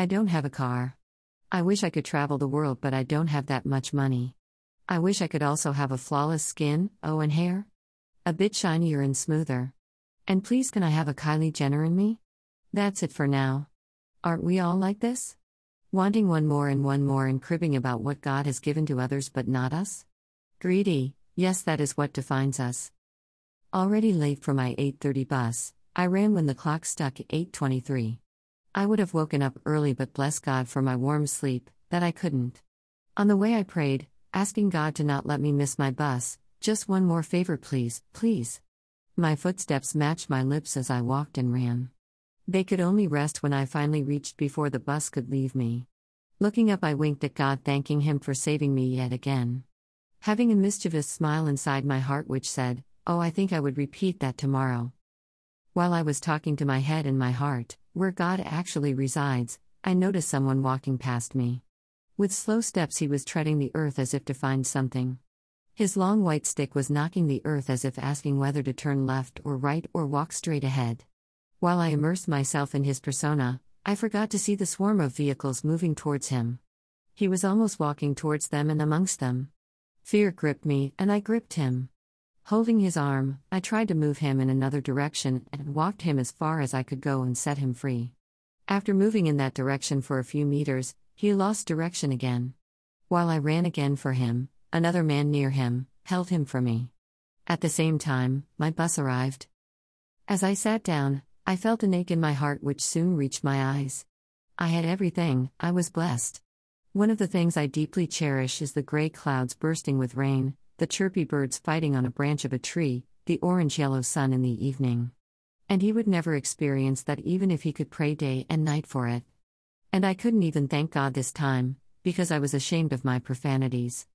I don't have a car. I wish I could travel the world, but I don't have that much money. I wish I could also have a flawless skin, oh, and hair? A bit shinier and smoother. And please, can I have a Kylie Jenner in me? That's it for now. Aren't we all like this? Wanting one more and one more and cribbing about what God has given to others but not us? Greedy, yes, that is what defines us. Already late for my 8:30 bus, I ran when the clock struck 8:23. I would have woken up early but bless God for my warm sleep that I couldn't. On the way I prayed, asking God to not let me miss my bus. Just one more favor please, please. My footsteps matched my lips as I walked and ran. They could only rest when I finally reached before the bus could leave me. Looking up, I winked at God, thanking Him for saving me yet again having a mischievous smile inside my heart which said, Oh, I think I would repeat that tomorrow. While I was talking to my head and my heart, where God actually resides, I noticed someone walking past me. With slow steps, he was treading the earth as if to find something. His long white stick was knocking the earth as if asking whether to turn left or right or walk straight ahead. While I immersed myself in his persona, I forgot to see the swarm of vehicles moving towards him. He was almost walking towards them and amongst them. Fear gripped me, and I gripped him. Holding his arm, I tried to move him in another direction and walked him as far as I could go and set him free. After moving in that direction for a few meters, he lost direction again. While I ran again for him, another man near him held him for me. At the same time, my bus arrived. As I sat down, I felt an ache in my heart which soon reached my eyes. I had everything, I was blessed. One of the things I deeply cherish is the gray clouds bursting with rain, the chirpy birds fighting on a branch of a tree, the orange yellow sun in the evening. And he would never experience that even if he could pray day and night for it. And I couldn't even thank God this time, because I was ashamed of my profanities.